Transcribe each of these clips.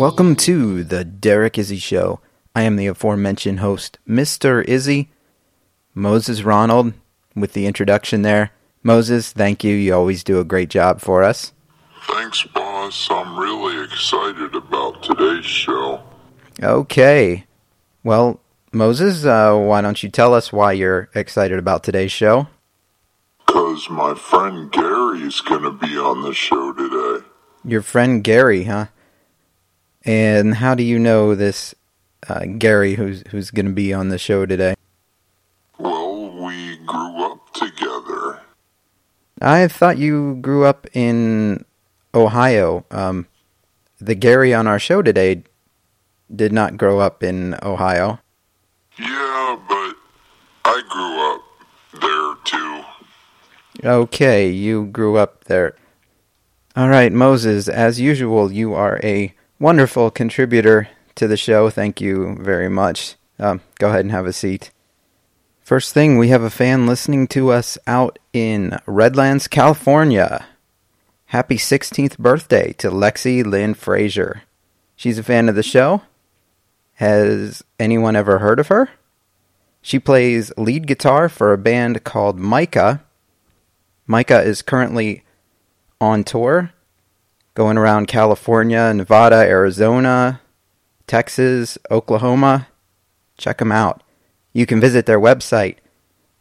Welcome to the Derek Izzy Show. I am the aforementioned host, Mr. Izzy, Moses Ronald, with the introduction there. Moses, thank you. You always do a great job for us. Thanks, boss. I'm really excited about today's show. Okay. Well, Moses, uh, why don't you tell us why you're excited about today's show? Because my friend Gary's going to be on the show today. Your friend Gary, huh? And how do you know this uh, Gary who's who's going to be on the show today? Well, we grew up together. I thought you grew up in Ohio. Um, the Gary on our show today did not grow up in Ohio. Yeah, but I grew up there too. Okay, you grew up there. All right, Moses, as usual, you are a wonderful contributor to the show. Thank you very much. Um, go ahead and have a seat. First thing, we have a fan listening to us out in Redlands, California. Happy 16th birthday to Lexi Lynn Frazier. She's a fan of the show. Has anyone ever heard of her? She plays lead guitar for a band called Micah. Micah is currently on tour going around California, Nevada, Arizona, Texas, Oklahoma. Check them out. You can visit their website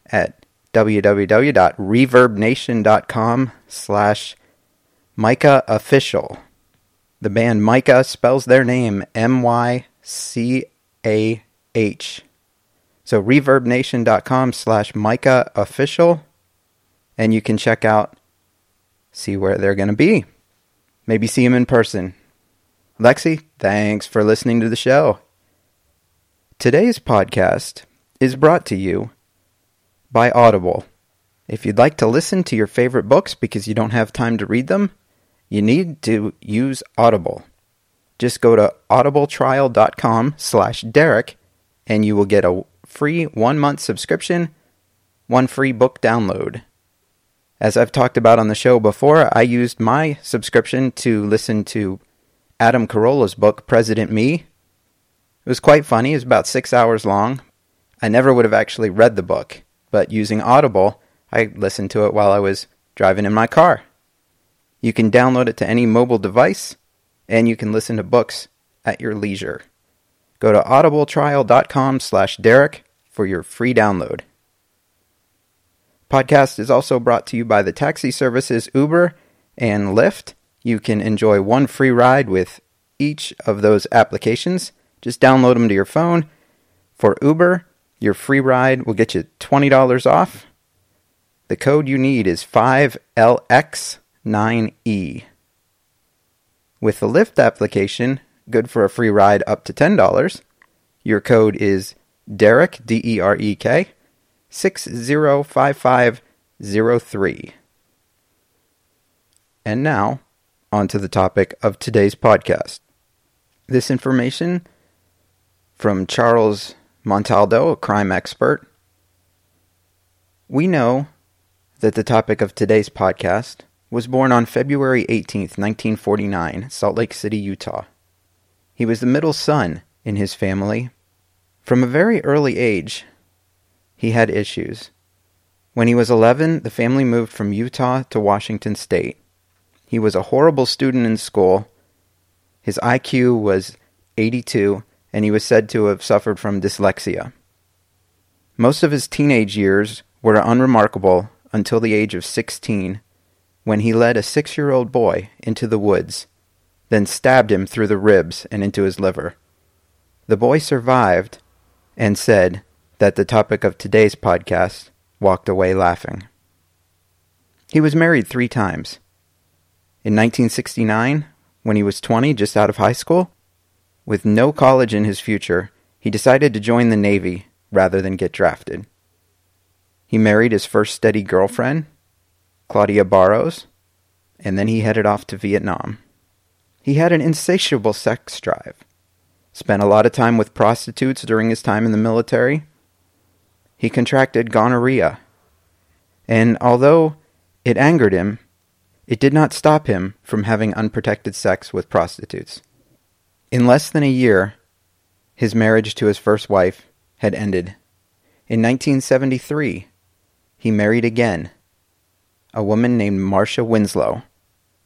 at www.reverbnation.com slash Micah Official. The band Micah spells their name M-Y-C-A-H. So reverbnation.com slash Micah Official. And you can check out, see where they're going to be. Maybe see him in person. Lexi, thanks for listening to the show. Today's podcast is brought to you by Audible. If you'd like to listen to your favorite books because you don't have time to read them, you need to use Audible. Just go to audibletrial.com slash Derek and you will get a free one-month subscription, one free book download. As I've talked about on the show before, I used my subscription to listen to Adam Carolla's book, President Me. It was quite funny. It was about six hours long. I never would have actually read the book, but using Audible, I listened to it while I was driving in my car. You can download it to any mobile device, and you can listen to books at your leisure. Go to audibletrial.com slash Derek for your free download. Podcast is also brought to you by the taxi services Uber and Lyft. You can enjoy one free ride with each of those applications. Just download them to your phone. For Uber, your free ride will get you $20 off. The code you need is 5LX9E. With the Lyft application, good for a free ride up to $10, your code is Derek, D E R E K, 605503. And now, on to the topic of today's podcast. This information from Charles Montaldo, a crime expert. We know that the topic of today's podcast was born on February 18th, 1949, Salt Lake City, Utah. He was the middle son in his family. From a very early age, he had issues. When he was 11, the family moved from Utah to Washington State. He was a horrible student in school. His IQ was 82, and he was said to have suffered from dyslexia. Most of his teenage years were unremarkable until the age of 16, when he led a six year old boy into the woods, then stabbed him through the ribs and into his liver. The boy survived and said that the topic of today's podcast walked away laughing. He was married three times. In 1969, when he was 20, just out of high school. With no college in his future, he decided to join the Navy rather than get drafted. He married his first steady girlfriend, Claudia Barrows, and then he headed off to Vietnam. He had an insatiable sex drive, spent a lot of time with prostitutes during his time in the military. He contracted gonorrhea, and although it angered him, it did not stop him from having unprotected sex with prostitutes. In less than a year, his marriage to his first wife had ended. In 1973, he married again, a woman named Marcia Winslow.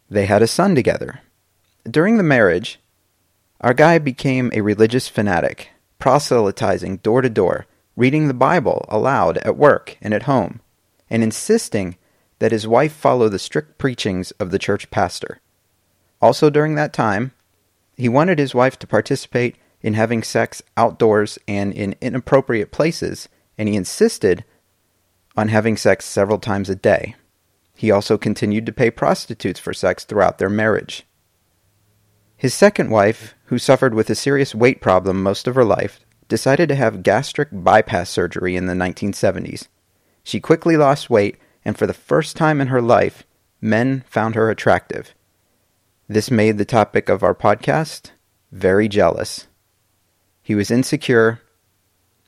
They had a son together. During the marriage, our guy became a religious fanatic, proselytizing door to door, reading the Bible aloud at work and at home, and insisting that his wife follow the strict preachings of the church pastor. Also during that time, he wanted his wife to participate in having sex outdoors and in inappropriate places, and he insisted on having sex several times a day. He also continued to pay prostitutes for sex throughout their marriage. His second wife, who suffered with a serious weight problem most of her life, decided to have gastric bypass surgery in the 1970s. She quickly lost weight, and for the first time in her life, men found her attractive. This made the topic of our podcast very jealous. He was insecure,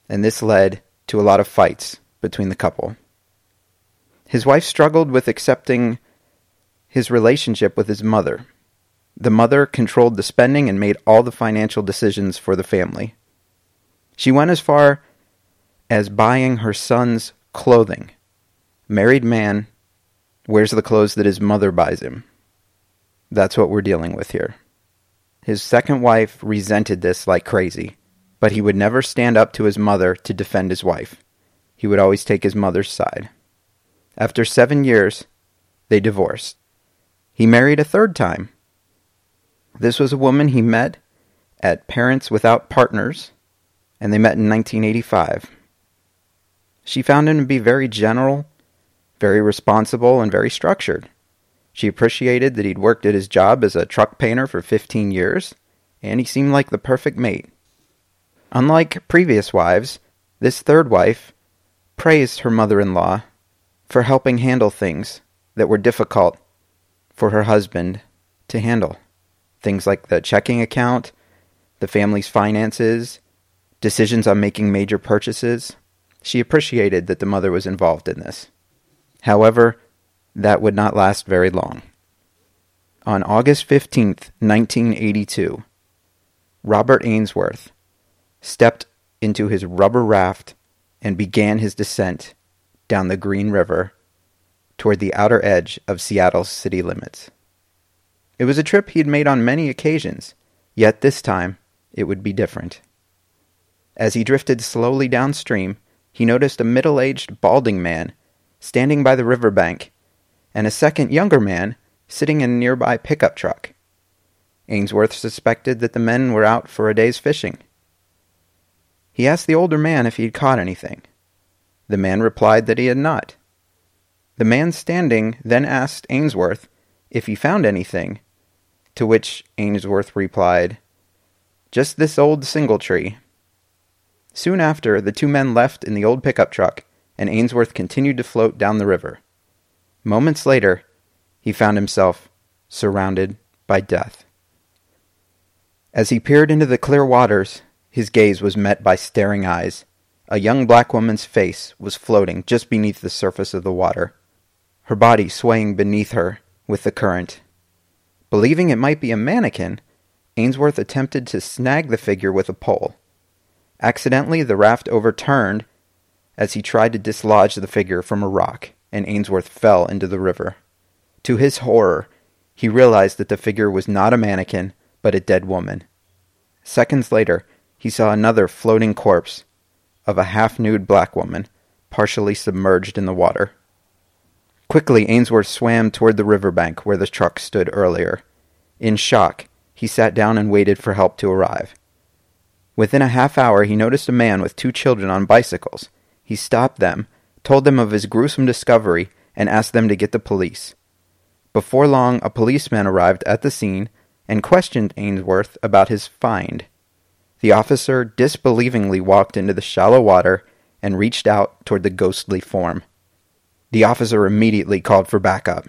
and this led to a lot of fights between the couple. His wife struggled with accepting his relationship with his mother. The mother controlled the spending and made all the financial decisions for the family. She went as far as buying her son's clothing. Married man wears the clothes that his mother buys him. That's what we're dealing with here. His second wife resented this like crazy, but he would never stand up to his mother to defend his wife. He would always take his mother's side. After seven years, they divorced. He married a third time. This was a woman he met at Parents Without Partners, and they met in 1985. She found him to be very general, very responsible, and very structured. She appreciated that he'd worked at his job as a truck painter for 15 years, and he seemed like the perfect mate. Unlike previous wives, this third wife praised her mother in law for helping handle things that were difficult for her husband to handle. Things like the checking account, the family's finances, decisions on making major purchases. She appreciated that the mother was involved in this. However, that would not last very long. On August 15th, 1982, Robert Ainsworth stepped into his rubber raft and began his descent down the Green River toward the outer edge of Seattle's city limits. It was a trip he had made on many occasions, yet this time it would be different. As he drifted slowly downstream, he noticed a middle aged, balding man standing by the river bank, and a second younger man sitting in a nearby pickup truck. Ainsworth suspected that the men were out for a day's fishing. He asked the older man if he had caught anything. The man replied that he had not. The man standing then asked Ainsworth if he found anything, to which Ainsworth replied, Just this old single tree. Soon after, the two men left in the old pickup truck, and Ainsworth continued to float down the river. Moments later, he found himself surrounded by death. As he peered into the clear waters, his gaze was met by staring eyes. A young black woman's face was floating just beneath the surface of the water, her body swaying beneath her with the current. Believing it might be a mannequin, Ainsworth attempted to snag the figure with a pole. Accidentally, the raft overturned as he tried to dislodge the figure from a rock, and Ainsworth fell into the river. To his horror, he realized that the figure was not a mannequin, but a dead woman. Seconds later, he saw another floating corpse of a half nude black woman, partially submerged in the water. Quickly, Ainsworth swam toward the riverbank where the truck stood earlier. In shock, he sat down and waited for help to arrive. Within a half hour, he noticed a man with two children on bicycles. He stopped them, told them of his gruesome discovery, and asked them to get the police. Before long, a policeman arrived at the scene, and questioned Ainsworth about his find. The officer disbelievingly walked into the shallow water and reached out toward the ghostly form. The officer immediately called for backup.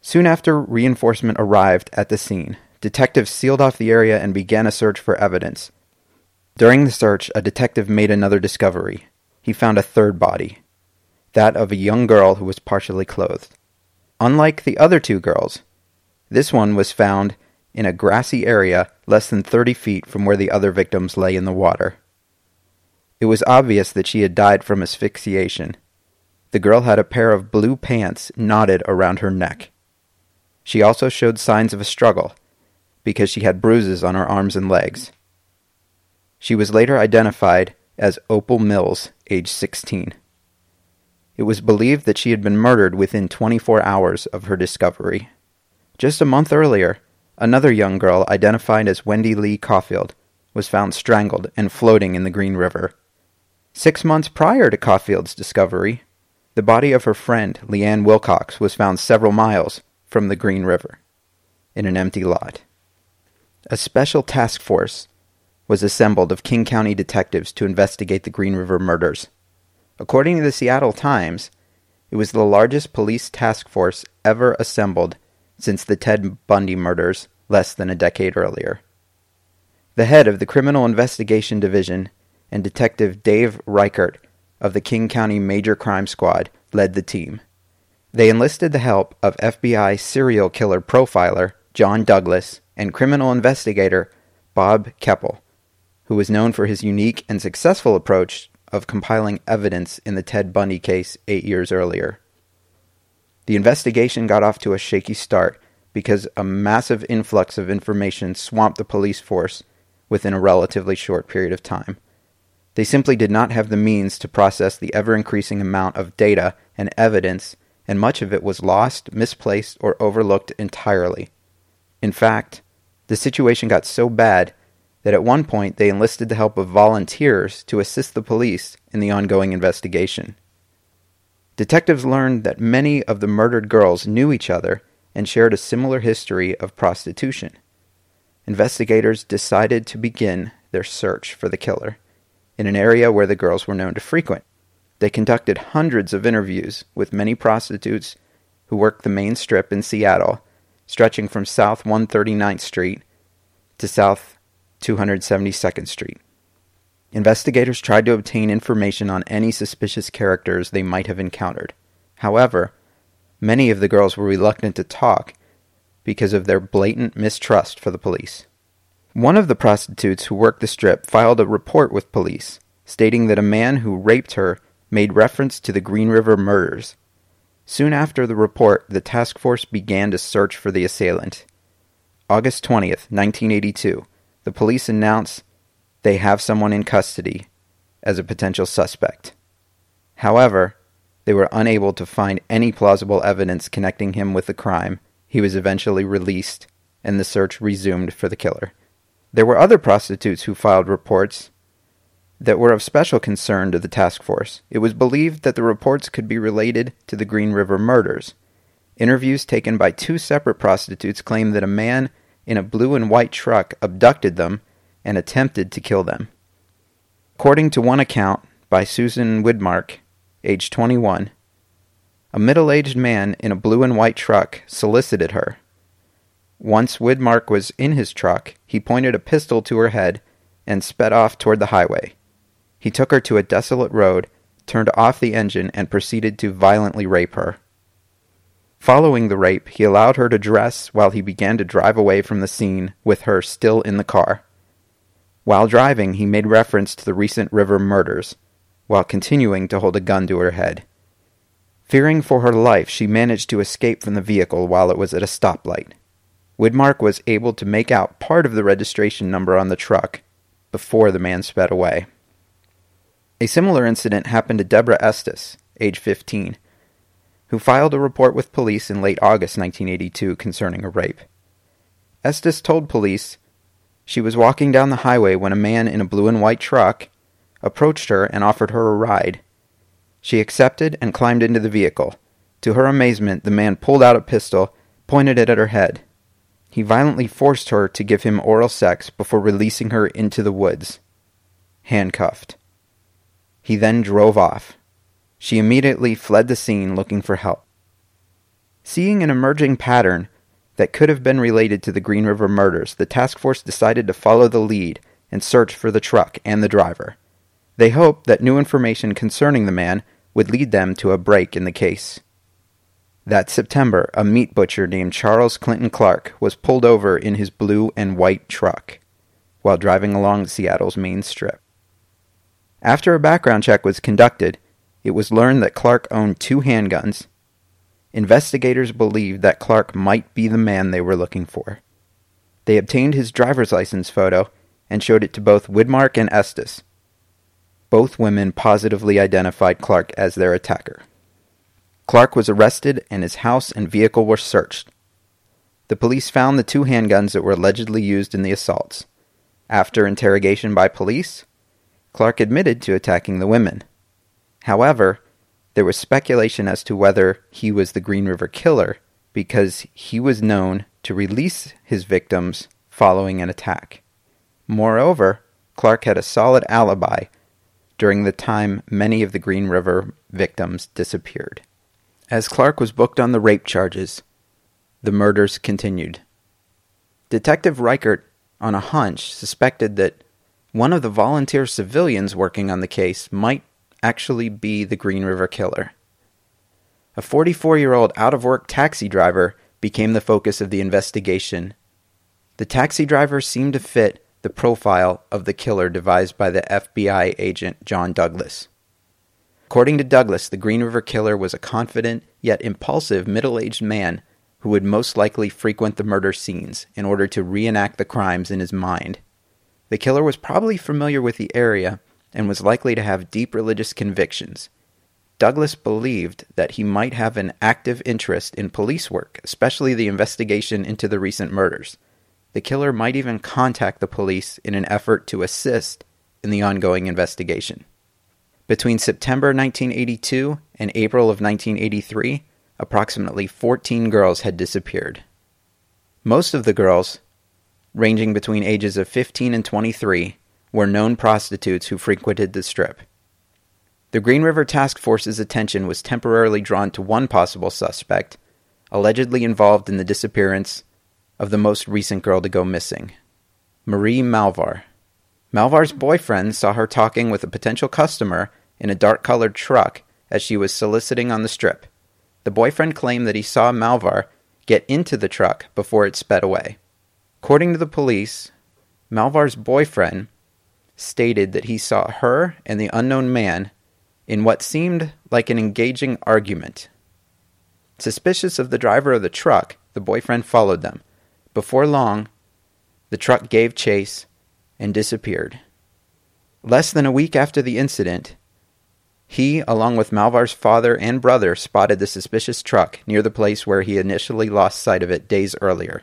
Soon after reinforcement arrived at the scene, detectives sealed off the area and began a search for evidence. During the search, a detective made another discovery. He found a third body, that of a young girl who was partially clothed. Unlike the other two girls, this one was found in a grassy area less than 30 feet from where the other victims lay in the water. It was obvious that she had died from asphyxiation. The girl had a pair of blue pants knotted around her neck. She also showed signs of a struggle because she had bruises on her arms and legs. She was later identified as Opal Mills, age 16. It was believed that she had been murdered within 24 hours of her discovery. Just a month earlier, another young girl identified as Wendy Lee Coffield was found strangled and floating in the Green River. Six months prior to Coffield's discovery, the body of her friend, Leanne Wilcox, was found several miles from the Green River in an empty lot. A special task force was assembled of King County detectives to investigate the Green River murders. According to the Seattle Times, it was the largest police task force ever assembled since the Ted Bundy murders less than a decade earlier. The head of the Criminal Investigation Division and Detective Dave Reichert of the King County Major Crime Squad led the team. They enlisted the help of FBI serial killer profiler John Douglas and criminal investigator Bob Keppel, who was known for his unique and successful approach of compiling evidence in the Ted Bundy case eight years earlier. The investigation got off to a shaky start because a massive influx of information swamped the police force within a relatively short period of time. They simply did not have the means to process the ever increasing amount of data and evidence, and much of it was lost, misplaced, or overlooked entirely. In fact, the situation got so bad that at one point they enlisted the help of volunteers to assist the police in the ongoing investigation. Detectives learned that many of the murdered girls knew each other and shared a similar history of prostitution. Investigators decided to begin their search for the killer in an area where the girls were known to frequent. They conducted hundreds of interviews with many prostitutes who worked the main strip in Seattle, stretching from South 139th Street to South 272nd Street. Investigators tried to obtain information on any suspicious characters they might have encountered. However, many of the girls were reluctant to talk because of their blatant mistrust for the police. One of the prostitutes who worked the strip filed a report with police, stating that a man who raped her made reference to the Green River murders. Soon after the report, the task force began to search for the assailant. August 20th, 1982, the police announced they have someone in custody as a potential suspect. However, they were unable to find any plausible evidence connecting him with the crime. He was eventually released, and the search resumed for the killer. There were other prostitutes who filed reports that were of special concern to the task force. It was believed that the reports could be related to the Green River murders. Interviews taken by two separate prostitutes claimed that a man in a blue and white truck abducted them and attempted to kill them. According to one account by Susan Widmark, age 21, a middle aged man in a blue and white truck solicited her once Widmark was in his truck, he pointed a pistol to her head and sped off toward the highway. He took her to a desolate road, turned off the engine, and proceeded to violently rape her. Following the rape, he allowed her to dress while he began to drive away from the scene with her still in the car. While driving, he made reference to the recent river murders, while continuing to hold a gun to her head. Fearing for her life, she managed to escape from the vehicle while it was at a stoplight. Widmark was able to make out part of the registration number on the truck before the man sped away. A similar incident happened to Deborah Estes, age 15, who filed a report with police in late August 1982 concerning a rape. Estes told police she was walking down the highway when a man in a blue and white truck approached her and offered her a ride. She accepted and climbed into the vehicle. To her amazement, the man pulled out a pistol, pointed it at her head. He violently forced her to give him oral sex before releasing her into the woods, handcuffed. He then drove off. She immediately fled the scene looking for help. Seeing an emerging pattern that could have been related to the Green River murders, the task force decided to follow the lead and search for the truck and the driver. They hoped that new information concerning the man would lead them to a break in the case. That September, a meat butcher named Charles Clinton Clark was pulled over in his blue and white truck while driving along Seattle's main strip. After a background check was conducted, it was learned that Clark owned two handguns. Investigators believed that Clark might be the man they were looking for. They obtained his driver's license photo and showed it to both Widmark and Estes. Both women positively identified Clark as their attacker. Clark was arrested and his house and vehicle were searched. The police found the two handguns that were allegedly used in the assaults. After interrogation by police, Clark admitted to attacking the women. However, there was speculation as to whether he was the Green River Killer because he was known to release his victims following an attack. Moreover, Clark had a solid alibi during the time many of the Green River victims disappeared. As Clark was booked on the rape charges, the murders continued. Detective Reichert, on a hunch, suspected that one of the volunteer civilians working on the case might actually be the Green River Killer. A 44 year old out of work taxi driver became the focus of the investigation. The taxi driver seemed to fit the profile of the killer devised by the FBI agent John Douglas. According to Douglas, the Green River Killer was a confident yet impulsive middle aged man who would most likely frequent the murder scenes in order to reenact the crimes in his mind. The killer was probably familiar with the area and was likely to have deep religious convictions. Douglas believed that he might have an active interest in police work, especially the investigation into the recent murders. The killer might even contact the police in an effort to assist in the ongoing investigation. Between September 1982 and April of 1983, approximately 14 girls had disappeared. Most of the girls, ranging between ages of 15 and 23, were known prostitutes who frequented the strip. The Green River Task Force's attention was temporarily drawn to one possible suspect, allegedly involved in the disappearance of the most recent girl to go missing, Marie Malvar. Malvar's boyfriend saw her talking with a potential customer in a dark colored truck as she was soliciting on the strip. The boyfriend claimed that he saw Malvar get into the truck before it sped away. According to the police, Malvar's boyfriend stated that he saw her and the unknown man in what seemed like an engaging argument. Suspicious of the driver of the truck, the boyfriend followed them. Before long, the truck gave chase and disappeared. Less than a week after the incident, he, along with Malvar's father and brother, spotted the suspicious truck near the place where he initially lost sight of it days earlier.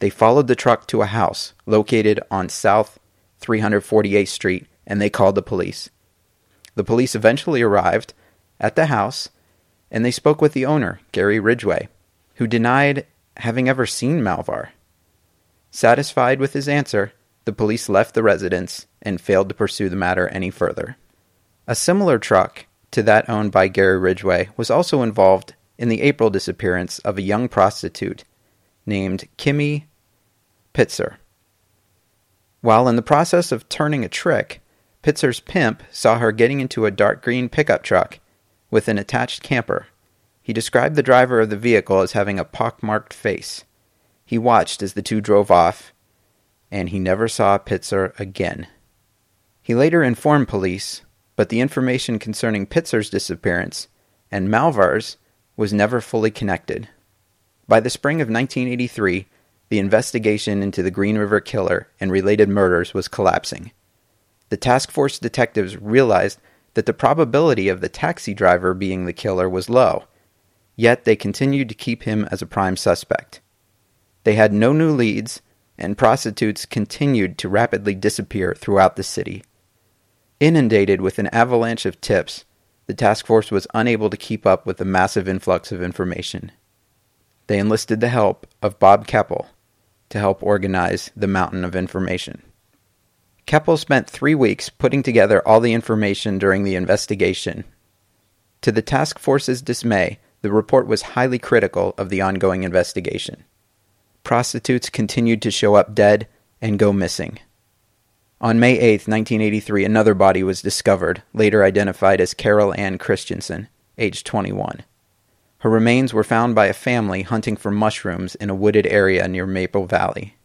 They followed the truck to a house located on South 348th Street and they called the police. The police eventually arrived at the house and they spoke with the owner, Gary Ridgway, who denied having ever seen Malvar. Satisfied with his answer, the police left the residence and failed to pursue the matter any further. A similar truck to that owned by Gary Ridgway was also involved in the April disappearance of a young prostitute named Kimmy Pitzer. While in the process of turning a trick, Pitzer's pimp saw her getting into a dark green pickup truck with an attached camper. He described the driver of the vehicle as having a pockmarked face. He watched as the two drove off, and he never saw Pitzer again. He later informed police, but the information concerning Pitzer's disappearance and Malvar's was never fully connected. By the spring of 1983, the investigation into the Green River Killer and related murders was collapsing. The task force detectives realized that the probability of the taxi driver being the killer was low, yet they continued to keep him as a prime suspect. They had no new leads, and prostitutes continued to rapidly disappear throughout the city. Inundated with an avalanche of tips, the task force was unable to keep up with the massive influx of information. They enlisted the help of Bob Keppel, to help organize the mountain of information. Keppel spent three weeks putting together all the information during the investigation. To the task force's dismay, the report was highly critical of the ongoing investigation. Prostitutes continued to show up dead and go missing. On May 8, 1983, another body was discovered, later identified as Carol Ann Christensen, age 21. Her remains were found by a family hunting for mushrooms in a wooded area near Maple Valley.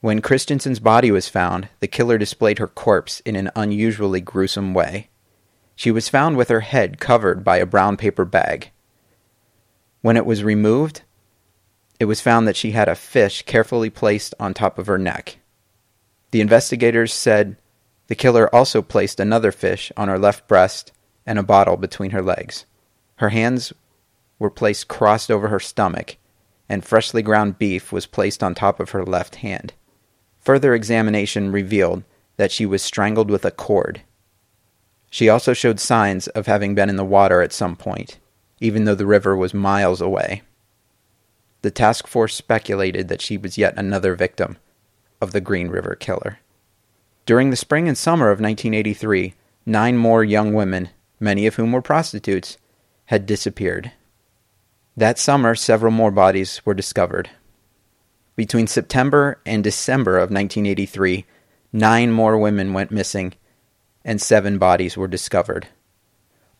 When Christensen's body was found, the killer displayed her corpse in an unusually gruesome way. She was found with her head covered by a brown paper bag. When it was removed, it was found that she had a fish carefully placed on top of her neck. The investigators said the killer also placed another fish on her left breast and a bottle between her legs. Her hands were placed crossed over her stomach, and freshly ground beef was placed on top of her left hand. Further examination revealed that she was strangled with a cord. She also showed signs of having been in the water at some point, even though the river was miles away. The task force speculated that she was yet another victim of the Green River Killer. During the spring and summer of 1983, nine more young women, many of whom were prostitutes, had disappeared. That summer, several more bodies were discovered. Between September and December of 1983, nine more women went missing and seven bodies were discovered,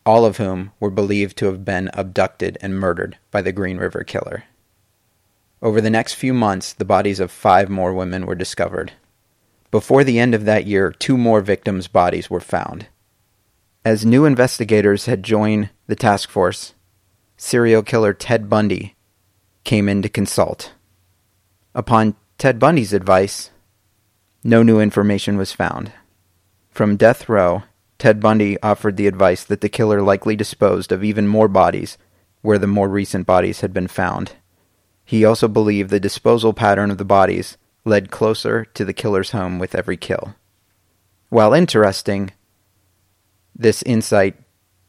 all of whom were believed to have been abducted and murdered by the Green River Killer. Over the next few months, the bodies of five more women were discovered. Before the end of that year, two more victims' bodies were found. As new investigators had joined the task force, serial killer Ted Bundy came in to consult. Upon Ted Bundy's advice, no new information was found. From death row, Ted Bundy offered the advice that the killer likely disposed of even more bodies where the more recent bodies had been found. He also believed the disposal pattern of the bodies led closer to the killer's home with every kill. While interesting, this insight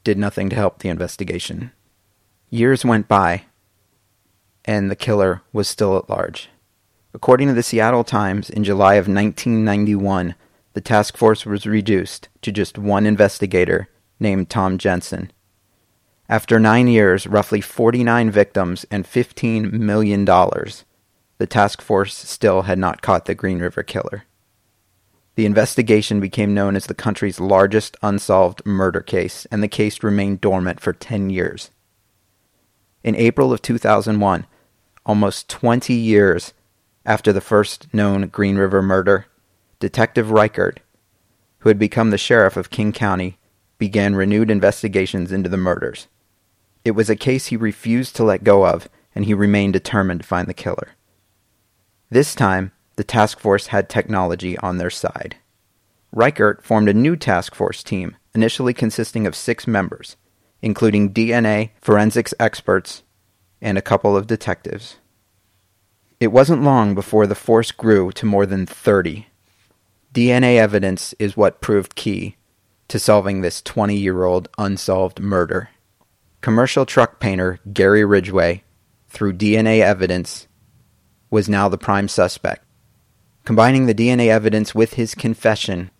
did nothing to help the investigation. Years went by, and the killer was still at large. According to the Seattle Times, in July of 1991, the task force was reduced to just one investigator named Tom Jensen. After nine years, roughly 49 victims, and $15 million, the task force still had not caught the Green River Killer. The investigation became known as the country's largest unsolved murder case, and the case remained dormant for 10 years. In April of 2001, almost 20 years after the first known Green River murder, Detective Reichert, who had become the sheriff of King County, began renewed investigations into the murders. It was a case he refused to let go of, and he remained determined to find the killer. This time, the task force had technology on their side. Reichert formed a new task force team, initially consisting of six members including DNA, forensics experts, and a couple of detectives. It wasn't long before the force grew to more than 30. DNA evidence is what proved key to solving this 20 year old unsolved murder. Commercial truck painter Gary Ridgway, through DNA evidence, was now the prime suspect. Combining the DNA evidence with his confession,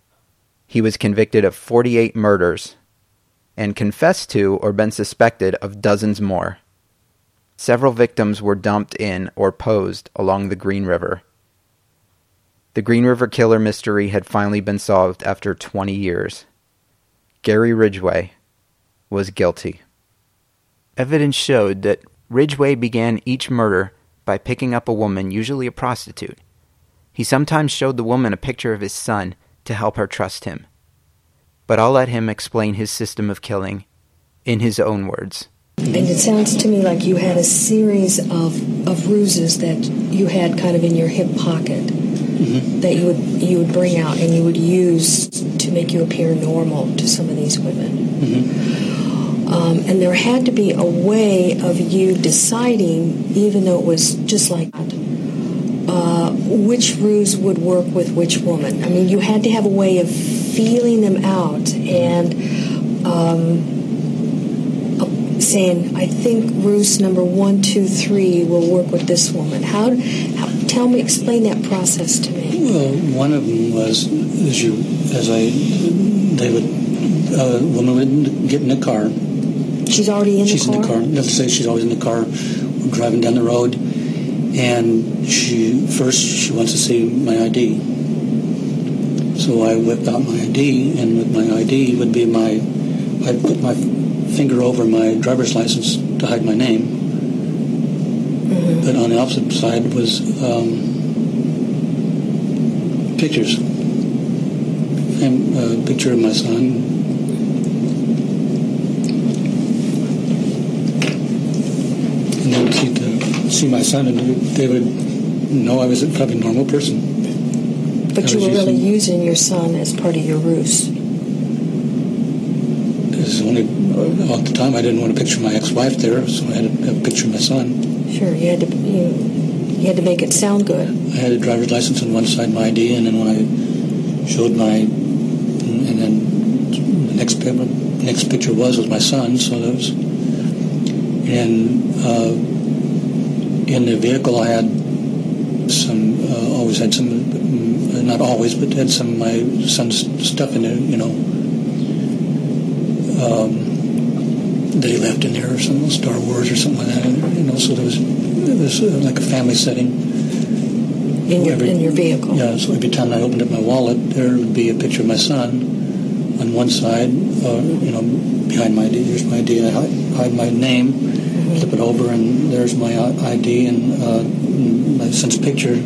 he was convicted of 48 murders and confessed to or been suspected of dozens more. Several victims were dumped in or posed along the Green River. The Green River Killer mystery had finally been solved after 20 years. Gary Ridgway was guilty. Evidence showed that Ridgway began each murder by picking up a woman, usually a prostitute. He sometimes showed the woman a picture of his son to help her trust him but I'll let him explain his system of killing in his own words. And it sounds to me like you had a series of, of ruses that you had kind of in your hip pocket mm-hmm. that you would you would bring out and you would use to make you appear normal to some of these women. Mm-hmm. Um, and there had to be a way of you deciding, even though it was just like uh, which ruse would work with which woman. I mean, you had to have a way of feeling them out and um, saying, I think ruse number one, two, three will work with this woman. How, how Tell me, explain that process to me. Well, one of them was as you as I they would a uh, woman would get in a car. She's already in she's the car. She's in the car. Let's say she's always in the car. We're driving down the road, and she first she wants to see my ID. So I whipped out my ID, and with my ID would be my I'd put my finger over my driver's license to hide my name. Mm-hmm. But on the opposite side was um, pictures. And a picture of my son. And they would see, my son, and they would know I was a probably normal person. But you were really using your son as part of your ruse. Because only at the time I didn't want to picture my ex-wife there, so I had to a picture of my son. Sure, you had to you, you had to make it sound good. I had a driver's license on one side, my ID, and then when I showed my, and then the next next picture was was my son. So that was, and uh, in the vehicle I had some, uh, always had some, uh, not always, but had some of my son's stuff in there, you know. Um, that he left in there, or some Star Wars or something like that. You know, so there was it was uh, like a family setting. In your, every, in your vehicle. Yeah, so every time I opened up my wallet, there would be a picture of my son on one side, uh, you know, behind my ID. Here's my ID. I hide, hide my name, mm-hmm. flip it over, and there's my ID and uh, my son's picture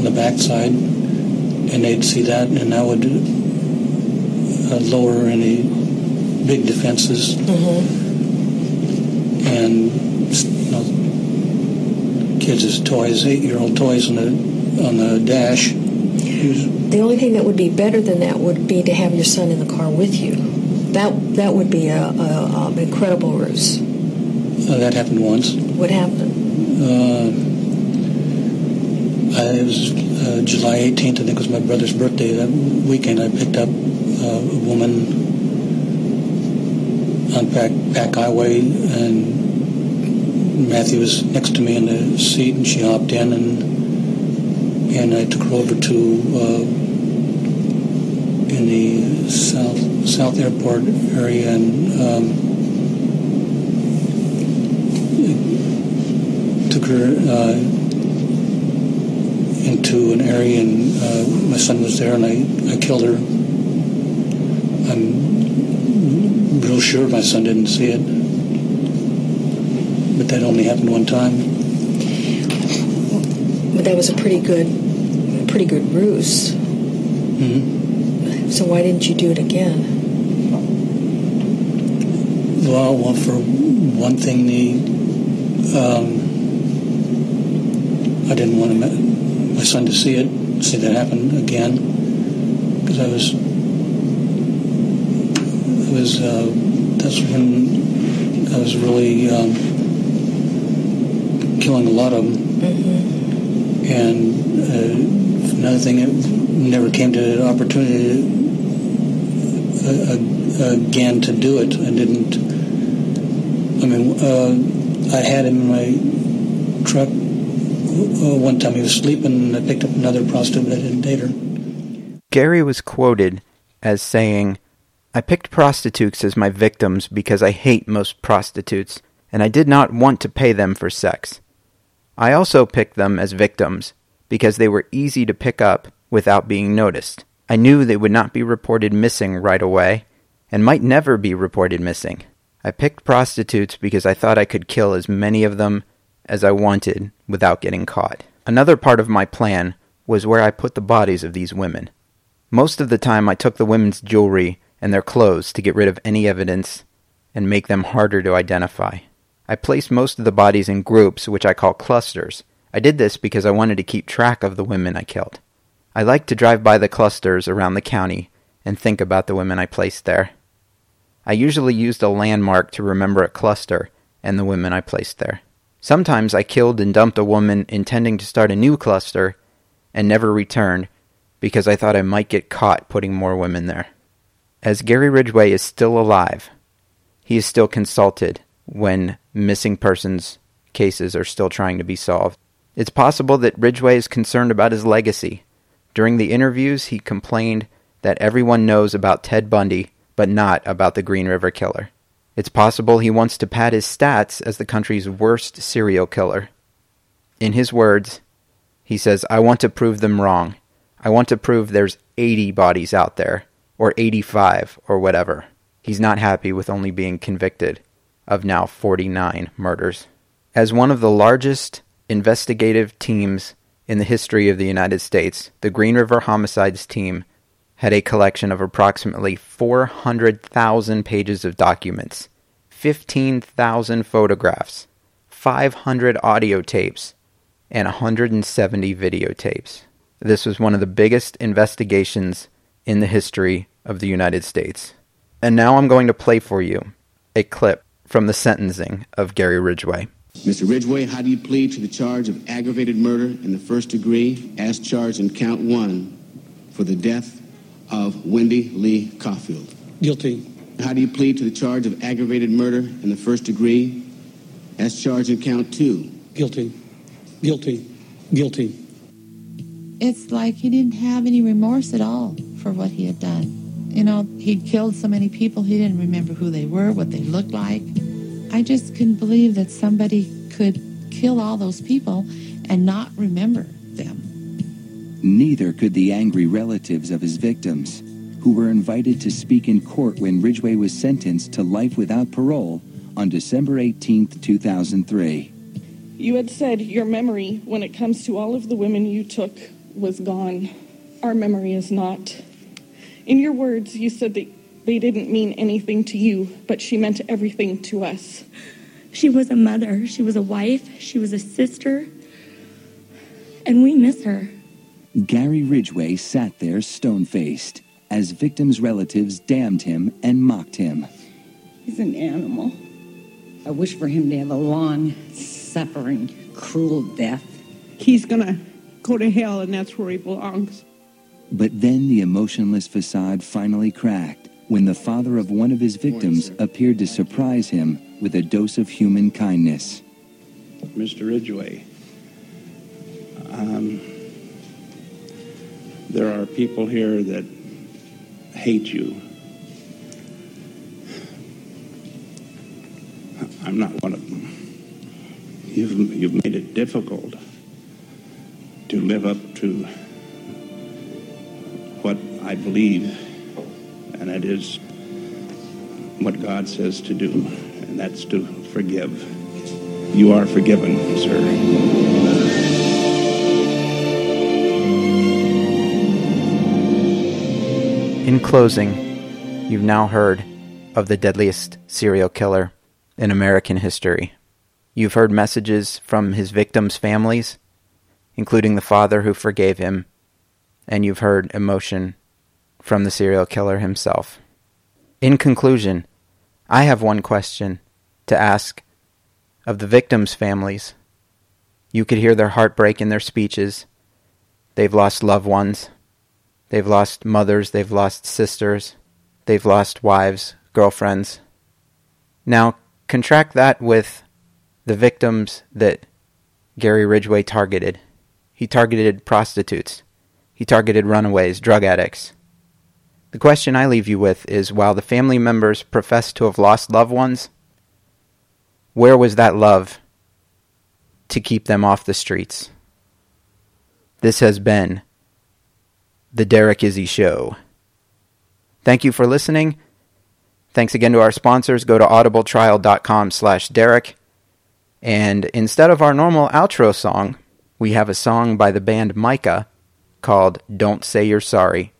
on the back side, and they'd see that, and that would uh, lower any big defenses. Mm-hmm. And you know, kids' toys, eight-year-old toys on the on the dash. The only thing that would be better than that would be to have your son in the car with you. That that would be a, a um, incredible ruse. Uh, that happened once. What happened? Uh, I, was uh, July 18th. I think it was my brother's birthday. That weekend, I picked up uh, a woman on back back highway and Matthew was next to me in the seat, and she hopped in, and and I took her over to uh, in the south south airport area, and um, took her into an area, and uh, my son was there, and I, I killed her. I'm real sure my son didn't see it but that only happened one time. But that was a pretty good, pretty good ruse. Mm-hmm. So why didn't you do it again? Well, well, for one thing, the um, I didn't want my, my son to see it, see that happen again, because I was, I was, uh, that's when I was really. Um, killing a lot of them. And uh, another thing, it never came to an opportunity uh, uh, again to do it. I didn't. I mean, uh, I had him in my truck uh, one time. He was sleeping, and I picked up another prostitute, but I didn't date her. Gary was quoted as saying, I picked prostitutes as my victims because I hate most prostitutes, and I did not want to pay them for sex. I also picked them as victims because they were easy to pick up without being noticed. I knew they would not be reported missing right away and might never be reported missing. I picked prostitutes because I thought I could kill as many of them as I wanted without getting caught. Another part of my plan was where I put the bodies of these women. Most of the time I took the women's jewelry and their clothes to get rid of any evidence and make them harder to identify. I placed most of the bodies in groups, which I call clusters. I did this because I wanted to keep track of the women I killed. I like to drive by the clusters around the county and think about the women I placed there. I usually used a landmark to remember a cluster and the women I placed there. Sometimes I killed and dumped a woman intending to start a new cluster and never returned because I thought I might get caught putting more women there. As Gary Ridgway is still alive, he is still consulted when missing persons cases are still trying to be solved. It's possible that Ridgway is concerned about his legacy. During the interviews, he complained that everyone knows about Ted Bundy, but not about the Green River Killer. It's possible he wants to pad his stats as the country's worst serial killer. In his words, he says, I want to prove them wrong. I want to prove there's 80 bodies out there, or 85, or whatever. He's not happy with only being convicted of now 49 murders. As one of the largest investigative teams in the history of the United States, the Green River Homicides team had a collection of approximately 400,000 pages of documents, 15,000 photographs, 500 audio tapes, and 170 videotapes. This was one of the biggest investigations in the history of the United States. And now I'm going to play for you a clip from the sentencing of Gary Ridgway. Mr. Ridgway, how do you plead to the charge of aggravated murder in the first degree as charged in count one for the death of Wendy Lee Coffield? Guilty. How do you plead to the charge of aggravated murder in the first degree as charged in count two? Guilty. Guilty. Guilty. It's like he didn't have any remorse at all for what he had done. You know, he'd killed so many people, he didn't remember who they were, what they looked like. I just couldn't believe that somebody could kill all those people and not remember them. Neither could the angry relatives of his victims, who were invited to speak in court when Ridgway was sentenced to life without parole on December 18, 2003. You had said your memory, when it comes to all of the women you took, was gone. Our memory is not. In your words, you said that they didn't mean anything to you, but she meant everything to us. She was a mother, she was a wife, she was a sister, and we miss her. Gary Ridgway sat there stone faced as victims' relatives damned him and mocked him. He's an animal. I wish for him to have a long, suffering, cruel death. He's gonna go to hell, and that's where he belongs. But then the emotionless facade finally cracked when the father of one of his victims appeared to surprise him with a dose of human kindness. Mr. Ridgway, um, there are people here that hate you. I'm not one of them. You've, you've made it difficult to live up to what I believe, and that is what God says to do, and that's to forgive. You are forgiven, sir. In closing, you've now heard of the deadliest serial killer in American history. You've heard messages from his victims' families, including the father who forgave him, and you've heard emotion from the serial killer himself. In conclusion, I have one question to ask of the victims' families. You could hear their heartbreak in their speeches. They've lost loved ones. They've lost mothers. They've lost sisters. They've lost wives, girlfriends. Now, contract that with the victims that Gary Ridgway targeted. He targeted prostitutes. He targeted runaways, drug addicts. The question I leave you with is while the family members profess to have lost loved ones, where was that love to keep them off the streets? This has been the Derek Izzy Show. Thank you for listening. Thanks again to our sponsors. Go to audibletrial.com slash Derek. And instead of our normal outro song, we have a song by the band Micah called Don't Say You're Sorry.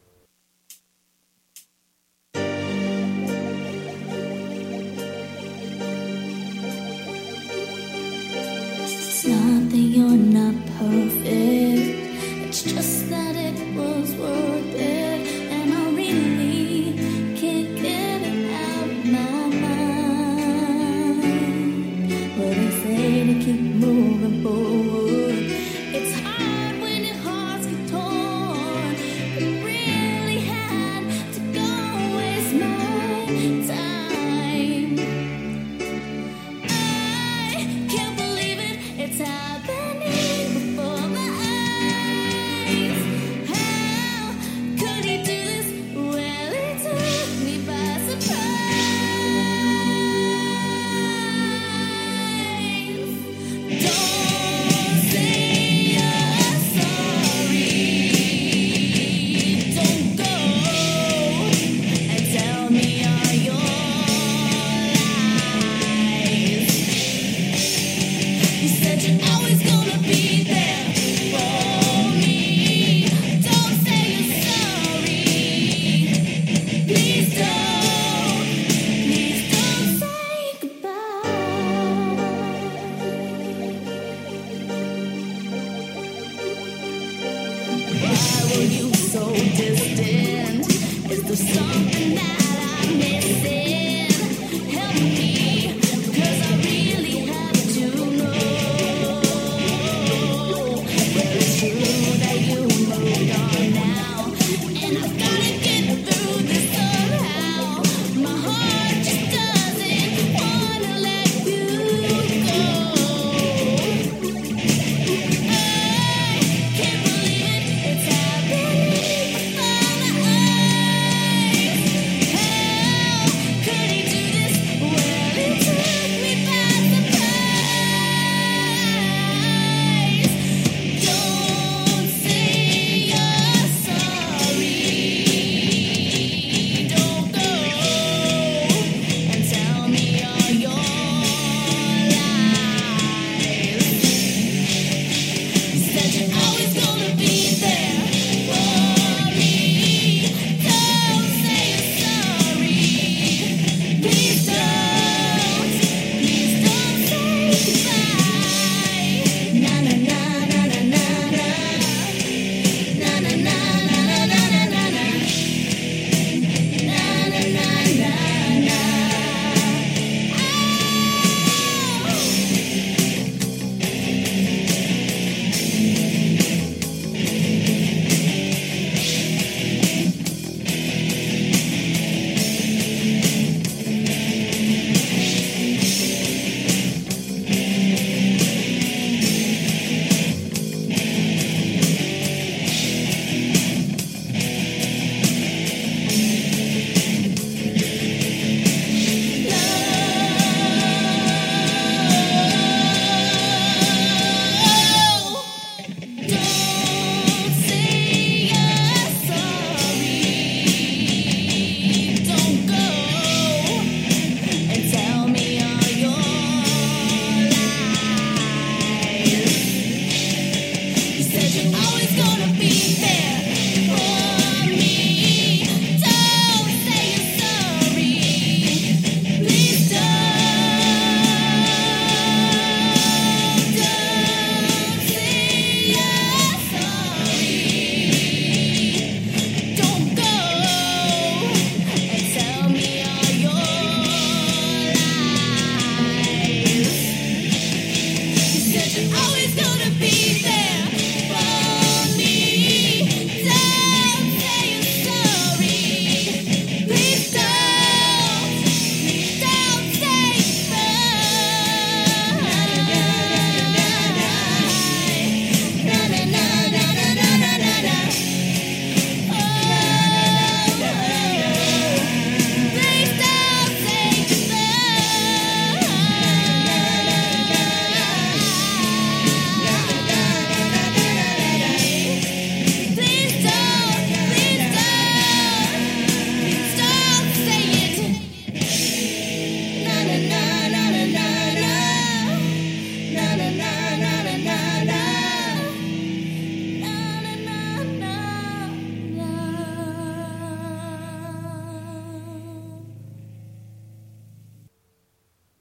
distant? Is there something that I'm missing?